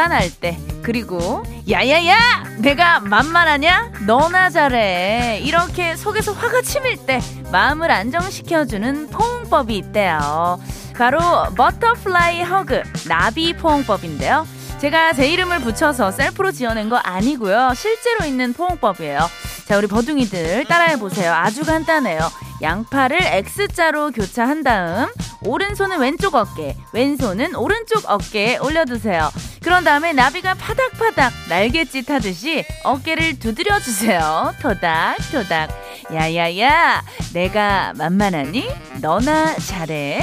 불안할 때 그리고 야야야 내가 만만하냐? 너나 잘해. 이렇게 속에서 화가 치밀 때 마음을 안정시켜주는 포옹법이 있대요. 바로 butterfly hug 나비 포옹법인데요. 제가 제 이름을 붙여서 셀프로 지어낸 거 아니고요. 실제로 있는 포옹법이에요. 자 우리 버둥이들 따라해보세요. 아주 간단해요. 양팔을 X자로 교차한 다음 오른손은 왼쪽 어깨, 왼손은 오른쪽 어깨에 올려두세요. 그런 다음에 나비가 파닥파닥 날갯짓 하듯이 어깨를 두드려 주세요. 토닥 토닥. 야야야, 내가 만만하니? 너나 잘해.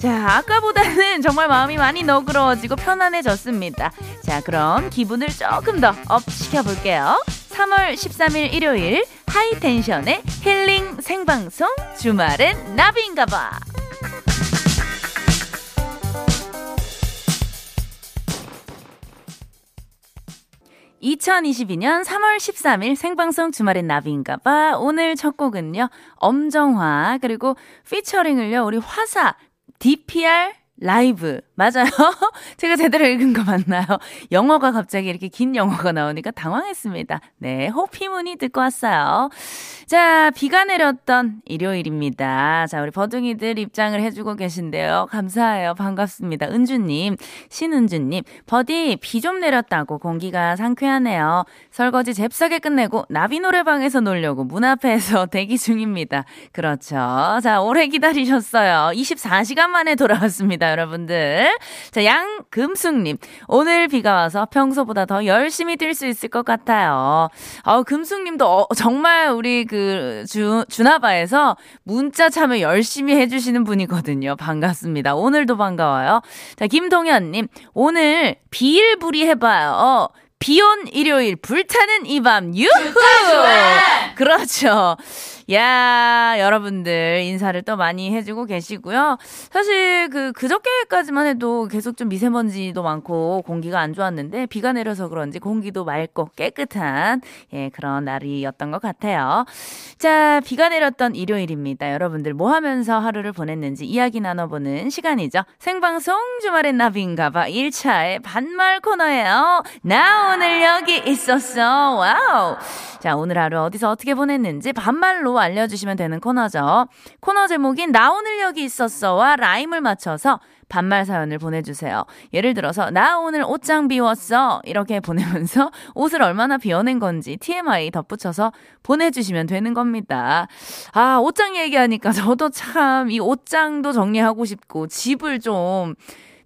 자, 아까보다는 정말 마음이 많이 너그러워지고 편안해졌습니다. 자, 그럼 기분을 조금 더 up 시켜볼게요. 3월 13일 일요일 high tension의 힐링 생방송 주말엔 나비인가봐. 2022년 3월 13일 생방송 주말엔 나비인가봐. 오늘 첫 곡은요, 엄정화, 그리고 피처링을요, 우리 화사, DPR 라이브. 맞아요. 제가 제대로 읽은 거 맞나요? 영어가 갑자기 이렇게 긴 영어가 나오니까 당황했습니다. 네, 호피문이 듣고 왔어요. 자, 비가 내렸던 일요일입니다. 자, 우리 버둥이들 입장을 해주고 계신데요. 감사해요. 반갑습니다. 은주님, 신은주님, 버디 비 좀 내렸다고 공기가 상쾌하네요. 설거지 잽싸게 끝내고 나비 노래방에서 놀려고 문 앞에서 대기 중입니다. 그렇죠. 자, 오래 기다리셨어요. 24시간 만에 돌아왔습니다, 여러분들. 자, 양금숙님, 오늘 비가 와서 평소보다 더 열심히 뛸 수 있을 것 같아요. 어, 금숙님도 어, 정말 우리 그 주, 주나바에서 문자 참여 열심히 해주시는 분이거든요. 반갑습니다. 오늘도 반가워요. 자, 김동현님, 오늘 비일부리 해봐요. 비온 일요일 불타는 이 밤 유후 그렇죠 야, 여러분들 인사를 또 많이 해주고 계시고요. 사실 그 그저께까지만 해도 계속 좀 미세먼지도 많고 공기가 안 좋았는데 비가 내려서 그런지 공기도 맑고 깨끗한 예, 그런 날이었던 것 같아요. 자, 비가 내렸던 일요일입니다. 여러분들 뭐 하면서 하루를 보냈는지 이야기 나눠보는 시간이죠. 생방송 주말엔 나비인가봐 1차의 반말 코너예요. 나 오늘 여기 있었어. 와우. 자, 오늘 하루 어디서 어떻게 보냈는지 반말로 알려주시면 되는 코너죠. 코너 제목인 나 오늘 여기 있었어와 라임을 맞춰서 반말 사연을 보내주세요. 예를 들어서 나 오늘 옷장 비웠어 이렇게 보내면서 옷을 얼마나 비워낸 건지 TMI 덧붙여서 보내주시면 되는 겁니다. 아 옷장 얘기하니까 저도 참 이 옷장도 정리하고 싶고 집을 좀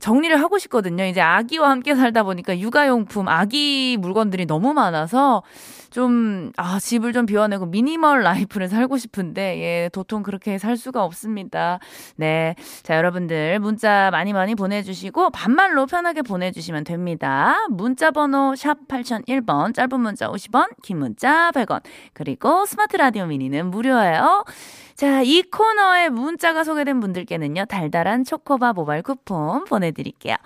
정리를 하고 싶거든요. 이제 아기와 함께 살다 보니까 육아용품, 아기 물건들이 너무 많아서 좀, 아, 집을 좀 비워내고 미니멀 라이프를 살고 싶은데, 예, 도통 그렇게 살 수가 없습니다. 네. 자, 여러분들 문자 많이 많이 보내주시고, 반말로 편하게 보내주시면 됩니다. 문자 번호 샵 8001번, 짧은 문자 50원, 긴 문자 100원, 그리고 스마트 라디오 미니는 무료예요. 자, 이 코너에 문자가 소개된 분들께는요, 달달한 초코바 모바일 쿠폰 보내드릴게요.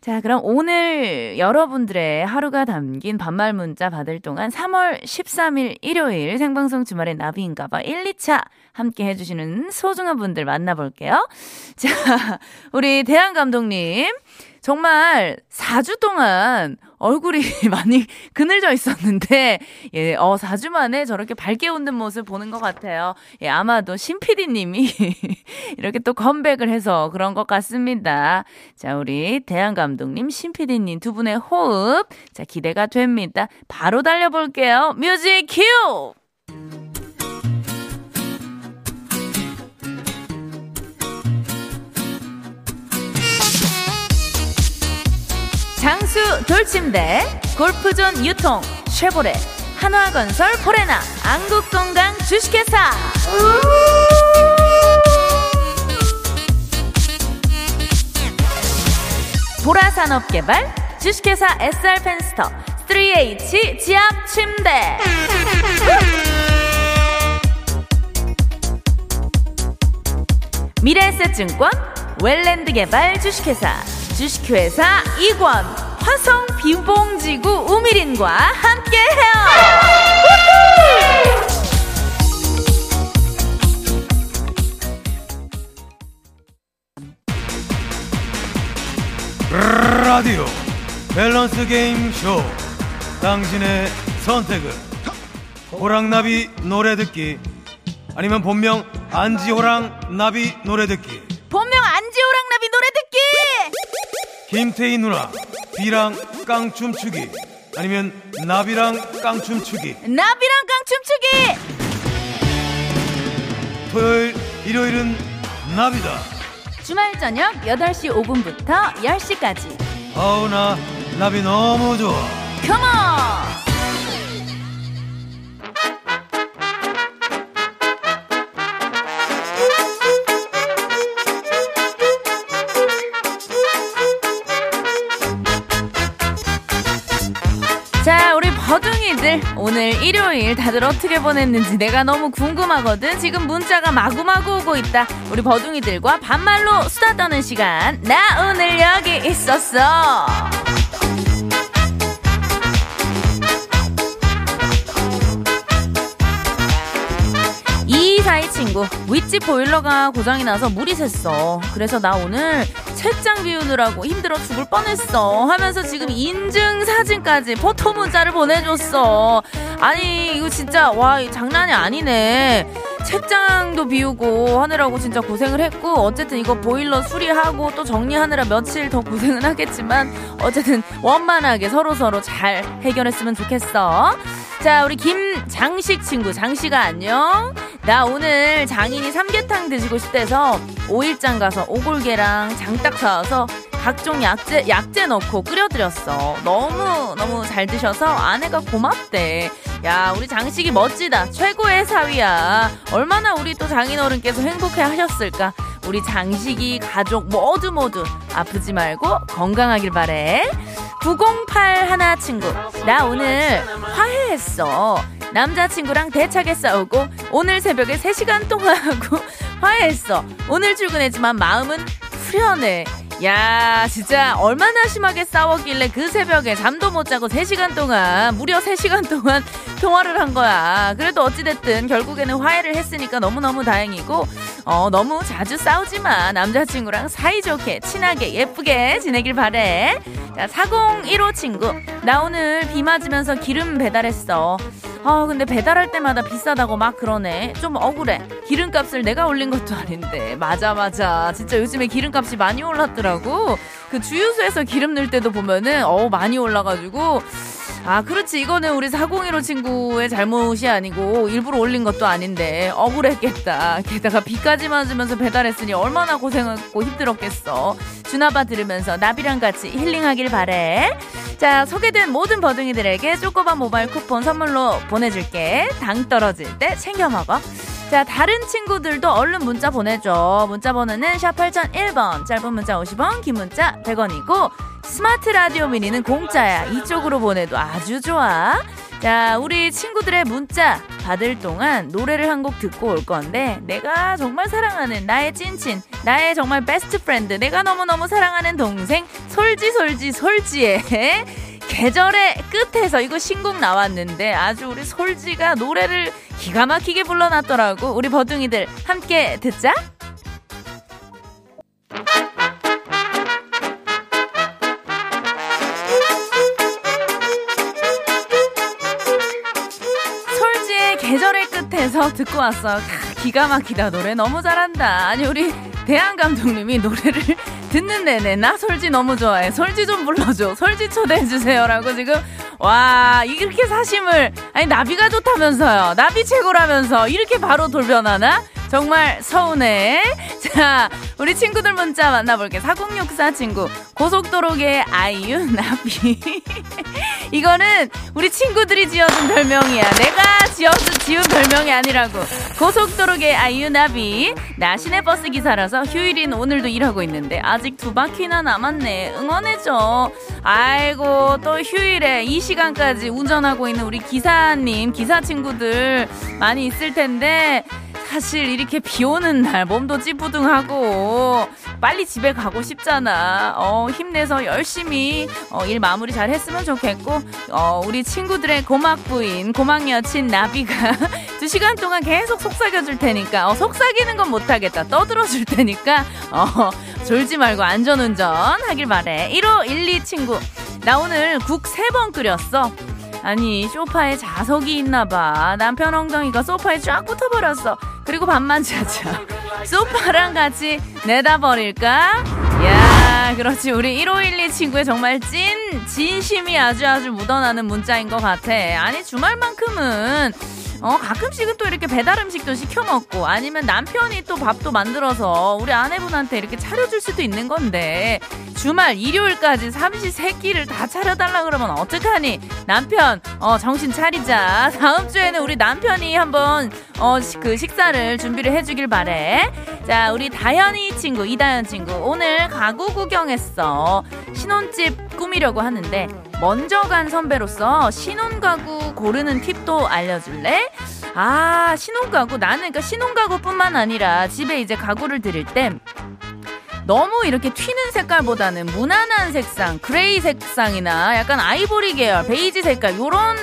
자, 그럼 오늘 여러분들의 하루가 담긴 반말 문자 받을 동안 3월 13일 일요일 생방송 주말에 나비인가봐 1, 2차 함께 해주시는 소중한 분들 만나볼게요. 자, 우리 대한 감독님. 정말 4주 동안 얼굴이 많이 그늘져 있었는데, 예, 어, 4주 만에 저렇게 밝게 웃는 모습 보는 것 같아요. 예, 아마도 신PD님이 이렇게 또 컴백을 해서 그런 것 같습니다. 자, 우리 대한 감독님, 신PD님 두 분의 호흡, 자, 기대가 됩니다. 바로 달려볼게요. 뮤직 큐! 장수 돌침대, 골프존 유통, 쉐보레, 한화건설 포레나, 안국건강 주식회사. 보라산업개발, 주식회사 SR펜스터, 3H 지압 침대. 미래에셋증권, 웰랜드 개발 주식회사, 주식회사 이권 화성 비봉지구 우미린과 함께해요. 라디오. 밸런스 게임 쇼. 당신의 선택은? 호랑나비 노래 듣기. 아니면 본명 안지호랑 나비 노래 듣기. 본명 안지호랑 나비 노래 듣기! 김태희 누나 비랑 깡춤 추기. 아니면 나비랑 깡춤 추기. 나비랑 깡춤 추기! 토요일 일요일은 나비다 주말 저녁 8시 5분부터 10시까지. 아우 나 나비 너무 좋아. 컴온 오늘 일요일 다들 어떻게 보냈는지 내가 너무 궁금하거든. 지금 문자가 마구마구 오고 있다. 우리 버둥이들과 반말로 수다 떠는 시간. 나 오늘 여기 있었어. 이사이 친구 윗집 보일러가 고장이 나서 물이 샜어 그래서 나 오늘 책장 비우느라고 힘들어 죽을 뻔했어. 하면서 지금 인증 사진까지 포토 문자를 보내줬어. 아니 이거 진짜 와 장난이 아니네. 책장도 비우고 하느라고 진짜 고생을 했고 어쨌든 이거 보일러 수리하고 또 정리하느라 며칠 더 고생은 하겠지만 어쨌든 원만하게 서로서로 잘 해결했으면 좋겠어. 자 우리 김장식 친구 장씨가 안녕 나 오늘 장인이 삼계탕 드시고 싶대서 오일장 가서 오골계랑 장딱 사와서 각종 약재 약재 넣고 끓여드렸어. 너무 너무 잘 드셔서 아내가 고맙대. 야 우리 장식이 멋지다. 최고의 사위야. 얼마나 우리 또 장인어른께서 행복해 하셨을까. 우리 장식이 가족 모두 모두 아프지 말고 건강하길 바래. 908 하나 친구 나 오늘 화해했어. 남자친구랑 대차게 싸우고 오늘 새벽에 3시간 동안 하고 화해했어. 오늘 출근했지만 마음은 후련해. 야, 진짜 얼마나 심하게 싸웠길래 그 새벽에 잠도 못 자고 3시간 동안, 무려 3시간 동안 통화를 한 거야. 그래도 어찌됐든 결국에는 화해를 했으니까 너무너무 다행이고, 어, 너무 자주 싸우지만 남자친구랑 사이좋게, 친하게, 예쁘게 지내길 바래. 자, 4015 친구. 나 오늘 비 맞으면서 기름 배달했어. 아 근데 배달할 때마다 비싸다고 막 그러네. 좀 억울해. 기름값을 내가 올린 것도 아닌데. 맞아 맞아. 진짜 요즘에 기름값이 많이 올랐더라고. 그 주유소에서 기름 넣을 때도 보면은 어 많이 올라가지고 아, 그렇지. 이거는 우리 401호 친구의 잘못이 아니고 일부러 올린 것도 아닌데 억울했겠다. 게다가 비까지 맞으면서 배달했으니 얼마나 고생했고 힘들었겠어. 주나바 들으면서 나비랑 같이 힐링하길 바래. 자, 소개된 모든 버둥이들에게 쪼꼬바 모바일 쿠폰 선물로 보내줄게. 당 떨어질 때 챙겨 먹어. 자, 다른 친구들도 얼른 문자 보내줘. 문자 번호는 샵 8001번. 짧은 문자 50원, 긴 문자 100원이고, 스마트 라디오 미니는 공짜야. 이쪽으로 보내도 아주 좋아. 자, 우리 친구들의 문자 받을 동안 노래를 한 곡 듣고 올 건데, 내가 정말 사랑하는 나의 찐친, 나의 정말 best friend, 내가 너무너무 사랑하는 동생, 솔지, 솔지, 솔지의 계절의 끝에서 이거 신곡 나왔는데 아주 우리 솔지가 노래를 기가 막히게 불러놨더라고. 우리 버둥이들 함께 듣자. 솔지의 계절의 끝에서 듣고 왔어. 기가 막히다 노래 너무 잘한다. 아니 우리 대한 감독님이 노래를 듣는 내내 나 솔지 너무 좋아해. 솔지 좀 불러줘. 솔지 초대해 주세요라고 지금 와 이렇게 사심을 아니 나비가 좋다면서요. 나비 최고라면서 이렇게 바로 돌변하나? 정말 서운해. 자, 우리 친구들 문자 만나볼게. 4064 친구. 고속도로계 아이유, 나비. 이거는 우리 친구들이 지어준 별명이야. 내가 지어준, 지은 별명이 아니라고. 고속도로계 아이유, 나비. 나 시내버스 기사라서 휴일인 오늘도 일하고 있는데 아직 두 바퀴나 남았네. 응원해줘. 아이고, 또 휴일에 이 시간까지 운전하고 있는 우리 기사님, 기사 친구들 많이 있을 텐데 사실 이렇게 비 오는 날 몸도 찌뿌둥하고 빨리 집에 가고 싶잖아. 어, 힘내서 열심히 어, 일 마무리 잘 했으면 좋겠고 어, 우리 친구들의 고막 부인, 고막 여친 나비가 두 시간 동안 계속 속삭여 줄 테니까 어, 속삭이는 건 못하겠다. 떠들어 줄 테니까 어, 졸지 말고 안전운전 하길 바래. 1512 친구. 나 오늘 국 세 번 끓였어. 아니 소파에 자석이 있나봐 남편 엉덩이가 소파에 쫙 붙어버렸어 그리고 밥만 자자 소파랑 같이 내다 버릴까? 야 그렇지. 우리 1512 친구의 정말 찐 진심이 아주 아주 묻어나는 문자인 것 같아. 아니 주말만큼은 어, 가끔씩은 또 이렇게 배달 음식도 시켜 먹고 아니면 남편이 또 밥도 만들어서 우리 아내분한테 이렇게 차려줄 수도 있는 건데 주말 일요일까지 삼시 세끼를 다 차려달라 그러면 어떡하니? 남편, 어, 정신 차리자. 다음 주에는 우리 남편이 한번 어, 그 식사를 준비를 해주길 바래. 자, 우리 다현이 친구, 이다현 친구 오늘 가구 구경했어. 신혼집 꾸미려고 하는데 먼저 간 선배로서 신혼가구 고르는 팁도 알려줄래? 아, 신혼가구. 나는 그러니까 신혼가구뿐만 아니라 집에 이제 가구를 들일 때 너무 이렇게 튀는 색깔보다는 무난한 색상, 그레이 색상이나 약간 아이보리 계열, 베이지 색깔 요런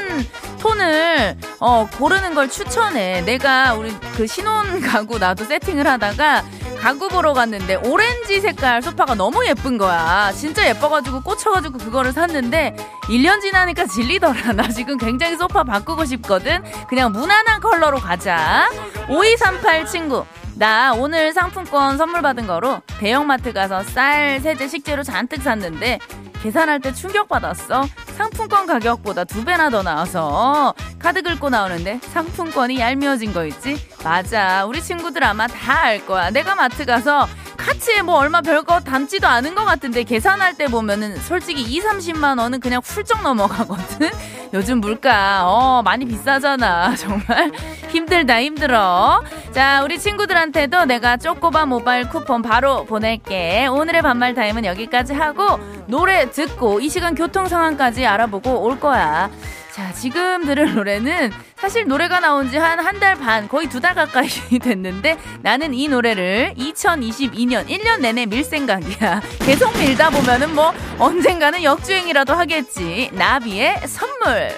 톤을 어 고르는 걸 추천해. 내가 우리 그 신혼 가구 나도 세팅을 하다가 가구 보러 갔는데 오렌지 색깔 소파가 너무 예쁜 거야. 진짜 예뻐가지고 꽂혀가지고 그거를 샀는데 1년 지나니까 질리더라. 나 지금 굉장히 소파 바꾸고 싶거든. 그냥 무난한 컬러로 가자. 5238 친구. 나 오늘 상품권 선물 받은 거로 대형마트 가서 쌀, 세제, 식재료 잔뜩 샀는데 계산할 때 충격받았어. 상품권 가격보다 두 배나 더 나와서 카드 긁고 나오는데 상품권이 얄미워진 거 있지? 맞아. 우리 친구들 아마 다 알 거야. 내가 마트 가서 카츠에 뭐 얼마 별거 담지도 않은 것 같은데 계산할 때 보면은 솔직히 2, 30만 원은 그냥 훌쩍 넘어가거든. 요즘 물가 어 많이 비싸잖아. 정말 힘들다 힘들어. 자, 우리 친구들한테도 내가 쪼꼬바 모바일 쿠폰 바로 보낼게. 오늘의 반말 타임은 여기까지 하고 노래 듣고 이 시간 교통 상황까지 알아보고 올 거야. 자, 지금 들을 노래는 사실 노래가 나온 지 한 한 달 반, 거의 두 달 가까이 됐는데 나는 이 노래를 2022년 1년 내내 밀 생각이야. 계속 밀다 보면은 뭐 언젠가는 역주행이라도 하겠지. 나비의 선물.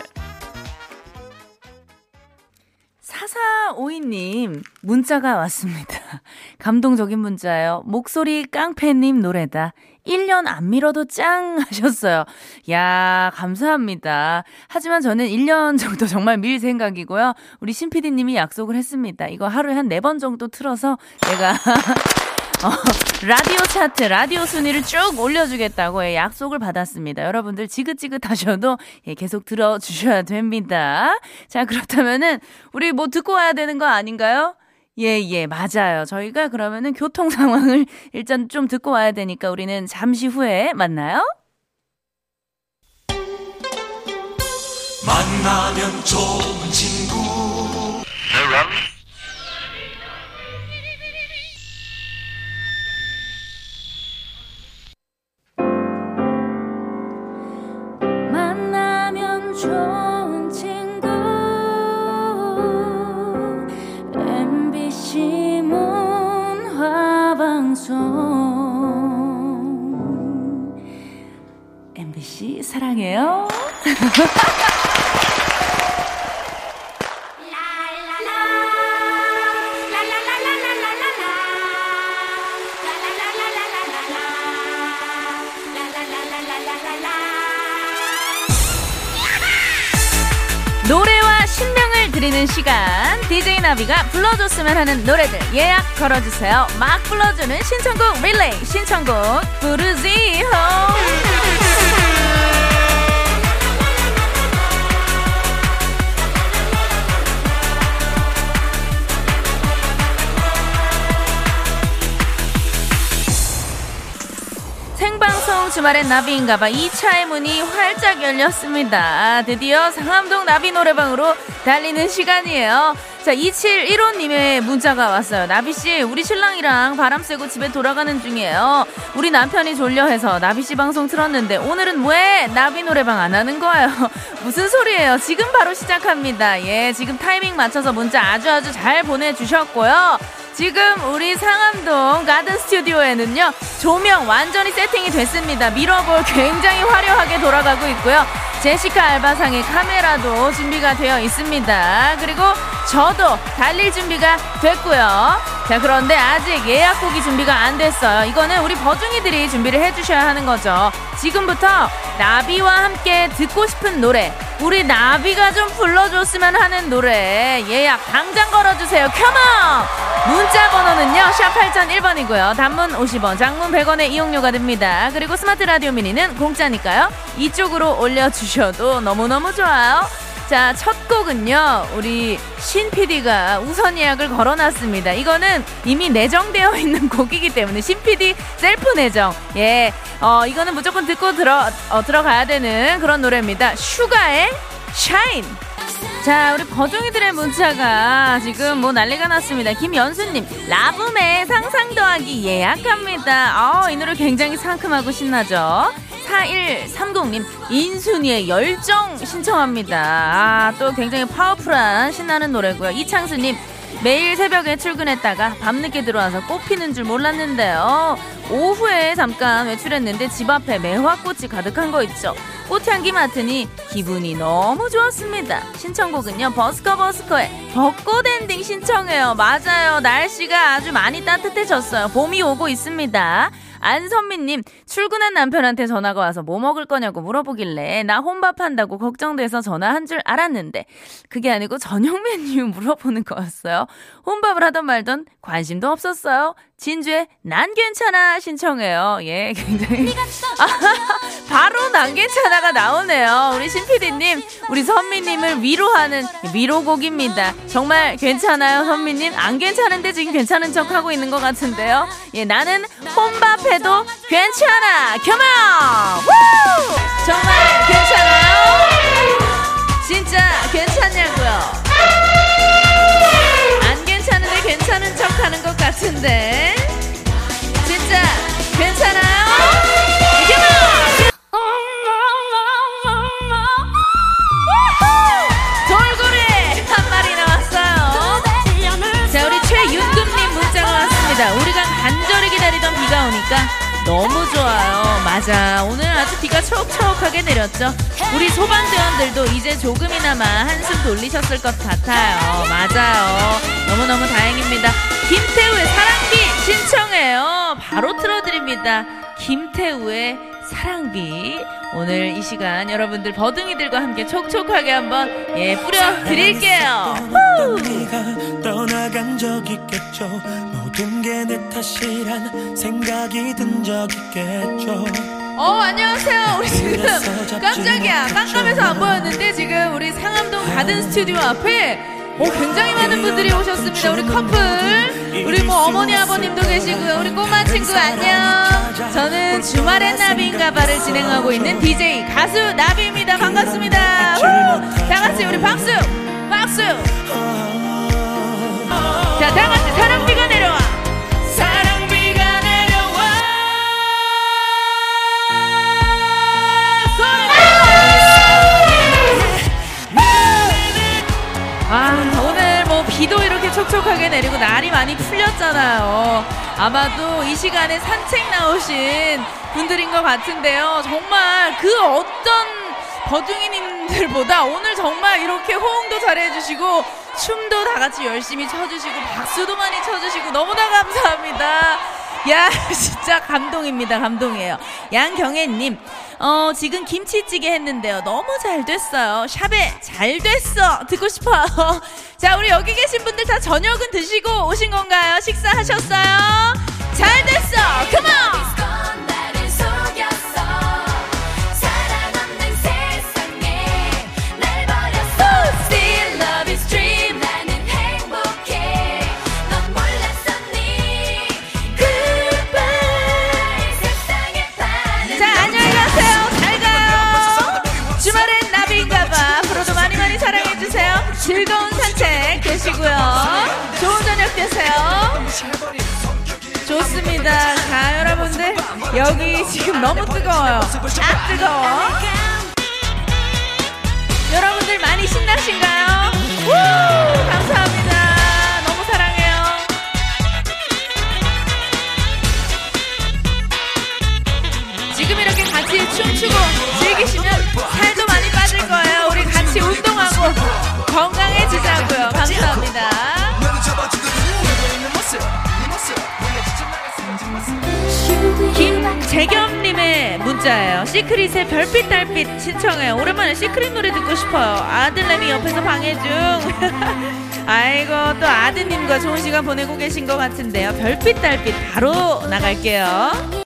4452님, 문자가 왔습니다. 감동적인 문자예요. 목소리 깡패님 노래다. 1년 안 밀어도 짱 하셨어요. 야, 감사합니다. 하지만 저는 1년 정도 정말 밀 생각이고요. 우리 신PD님이 약속을 했습니다. 이거 하루에 한 4번 정도 틀어서 어, 라디오 차트, 라디오 순위를 쭉 올려주겠다고 예, 약속을 받았습니다. 여러분들 지긋지긋하셔도 예, 계속 들어주셔야 됩니다. 자, 그렇다면은 우리 뭐 듣고 와야 되는 거 아닌가요? 예, 예, 맞아요. 저희가 그러면은 교통 상황을 일단 좀 듣고 와야 되니까 우리는 잠시 후에 만나요. 만나면 좋은 친구. 노래와 신명을 드리는 시간. DJ 나비가 불러줬으면 하는 노래들 예약 걸어주세요. 막 불러주는 신청곡 릴레이. 신청곡 부르지호 주말엔 나비인가봐 2차의 문이 활짝 열렸습니다. 드디어 상암동 나비 노래방으로 달리는 시간이에요. 자, 2715님의 문자가 왔어요. 나비씨, 우리 신랑이랑 바람 쐬고 집에 돌아가는 중이에요. 우리 남편이 졸려해서 나비씨 방송 틀었는데 오늘은 왜 나비 노래방 안 하는 거예요? 무슨 소리예요? 지금 바로 시작합니다. 예, 지금 타이밍 맞춰서 문자 아주 아주 잘 보내주셨고요. 지금 우리 상암동 가든 스튜디오에는요 조명 완전히 세팅이 됐습니다 미러볼 굉장히 화려하게 돌아가고 있고요 제시카 알바상의 카메라도 준비가 되어 있습니다 그리고 저도 달릴 준비가 됐고요 자, 그런데 아직 예약곡이 준비가 안 됐어요. 이거는 우리 버중이들이 준비를 해주셔야 하는 거죠. 지금부터 나비와 함께 듣고 싶은 노래, 우리 나비가 좀 불러줬으면 하는 노래 예약 당장 걸어주세요. 컴온! 문자 번호는요, 샵 8001번이고요. 단문 50원, 장문 100원의 이용료가 됩니다. 그리고 스마트 라디오 미니는 공짜니까요. 이쪽으로 올려주셔도 너무너무 좋아요. 자, 첫 곡은요, 우리 신 PD가 우선 예약을 걸어놨습니다. 이거는 이미 내정되어 있는 곡이기 때문에 신 PD 셀프 내정. 예, 어, 이거는 무조건 듣고 들어, 어, 들어가야 되는 그런 노래입니다. 슈가의 Shine. 자, 우리 버둥이들의 문자가 지금 뭐 난리가 났습니다. 김연수님, 라붐의 상상 더하기 예약합니다. 어, 이 노래 굉장히 상큼하고 신나죠? 4130님, 인순이의 열정 신청합니다. 아, 또 굉장히 파워풀한 신나는 노래고요. 이창수님, 매일 새벽에 출근했다가 밤늦게 들어와서 꽃피는 줄 몰랐는데요. 오후에 잠깐 외출했는데 집 앞에 매화꽃이 가득한 거 있죠. 꽃향기 맡으니 기분이 너무 좋았습니다. 신청곡은요. 버스커 버스커의 벚꽃 엔딩 신청해요. 맞아요. 날씨가 아주 많이 따뜻해졌어요. 봄이 오고 있습니다. 안선미님, 출근한 남편한테 전화가 와서 뭐 먹을 거냐고 물어보길래 나 혼밥한다고 걱정돼서 전화한 줄 알았는데 그게 아니고 저녁 메뉴 물어보는 거였어요. 혼밥을 하던 말던 관심도 없었어요. 진주의 난 괜찮아 신청해요. 예, 굉장히. 아, 바로 난 괜찮아가 나오네요. 우리 신피디님, 우리 선미님을 위로하는 위로곡입니다. 정말 괜찮아요, 선미님? 안 괜찮은데 지금 괜찮은 척 하고 있는 것 같은데요. 예, 나는 혼밥 해도 괜찮아. 컴온! 정말 괜찮아요? 진짜 괜찮냐고요? 안 괜찮은데 괜찮은 척 하는 것 같은데. 진짜 괜찮아요? 비가 오니까 너무 좋아요. 맞아. 오늘 아주 비가 촉촉하게 내렸죠. 우리 소방대원들도 이제 조금이나마 한숨 돌리셨을 것 같아요. 맞아요. 너무너무 다행입니다. 김태우의 사랑비 신청해요. 바로 틀어드립니다. 김태우의 사랑비. 오늘 이 시간 여러분들 버둥이들과 함께 촉촉하게 한번 예 뿌려 드릴게요. 네가 떠나간 적 있겠죠 모든 게 내 탓이란 생각이 든 적 있겠죠 어 안녕하세요. 우리 지금 깜짝이야 깜깜해서 안 보였는데 지금 우리 상암동 가든 스튜디오 앞에 오 굉장히 많은 분들이 오셨습니다. 우리 커플 우리 뭐 어머니 아버님도 계시고요. 우리 꼬마 친구 안녕. 저는 주말엔 나비인가봐를 진행하고 있는 DJ 가수 나비입니다. 반갑습니다. 후! 다 같이 우리 박수 박수. 자, 다 같이 사랑 촉촉하게 내리고 날이 많이 풀렸잖아요. 아마도 이 시간에 산책 나오신 분들인 것 같은데요. 정말 그 어떤 버둥이님들보다 오늘 정말 이렇게 호응도 잘해주시고 춤도 다 같이 열심히 춰주시고 박수도 많이 쳐주시고 너무나 감사합니다. 야 진짜 감동입니다 감동이에요 양경애님 어 지금 김치찌개 했는데요. 너무 잘 됐어요. 샵에 잘 됐어. 듣고 싶어요 자 우리 여기 계신 분들 다 저녁은 드시고 오신 건가요? 식사하셨어요? 잘 됐어. 컴온 산책 되시고요. 좋은 저녁 되세요. 좋습니다. 자 여러분들 여기 지금 너무 뜨거워요. 아 뜨거워. 여러분들 많이 신나신가요? 우! 감사합니다 문자예요. 시크릿의 별빛 달빛 신청해요. 오랜만에 시크릿 노래 듣고 싶어요. 아들내미 옆에서 방해 중. 아이고 또 아드님과 좋은 시간 보내고 계신 것 같은데요. 별빛 달빛 바로 나갈게요.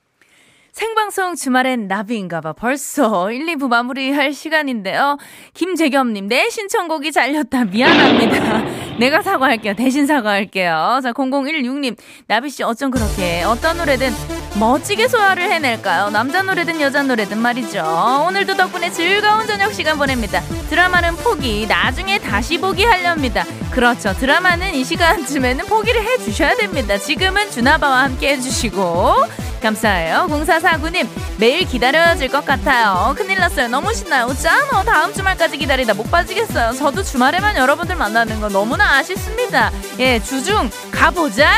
생방송 주말엔 나비인가봐. 벌써 1, 2부 마무리할 시간인데요. 김재겸님, 내 신청곡이 잘렸다. 미안합니다. 내가 사과할게요. 대신 사과할게요. 자, 0016님, 나비씨 어쩜 그렇게 어떤 노래든 멋지게 소화를 해낼까요? 남자 노래든 여자 노래든 말이죠. 오늘도 덕분에 즐거운 저녁 시간 보냅니다. 드라마는 포기, 나중에 다시 보기 하렵니다. 그렇죠. 드라마는 이 시간쯤에는 포기를 해주셔야 됩니다. 지금은 주나바와 함께 해주시고. 감사해요. 0449님, 매일 기다려질 것 같아요. 큰일 났어요. 너무 신나요. 짠어. 다음 주말까지 기다리다 못 빠지겠어요. 저도 주말에만 여러분들 만나는 거 너무나 아쉽습니다. 예, 주중 가보자!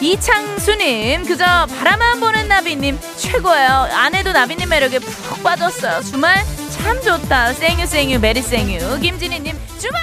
이창수님, 그저 바라만 보는 나비님, 최고예요. 아내도 나비님 매력에 푹 빠졌어요. 주말 참 좋다. 생유, 생유, 메리 생유. 김진희님, 주말!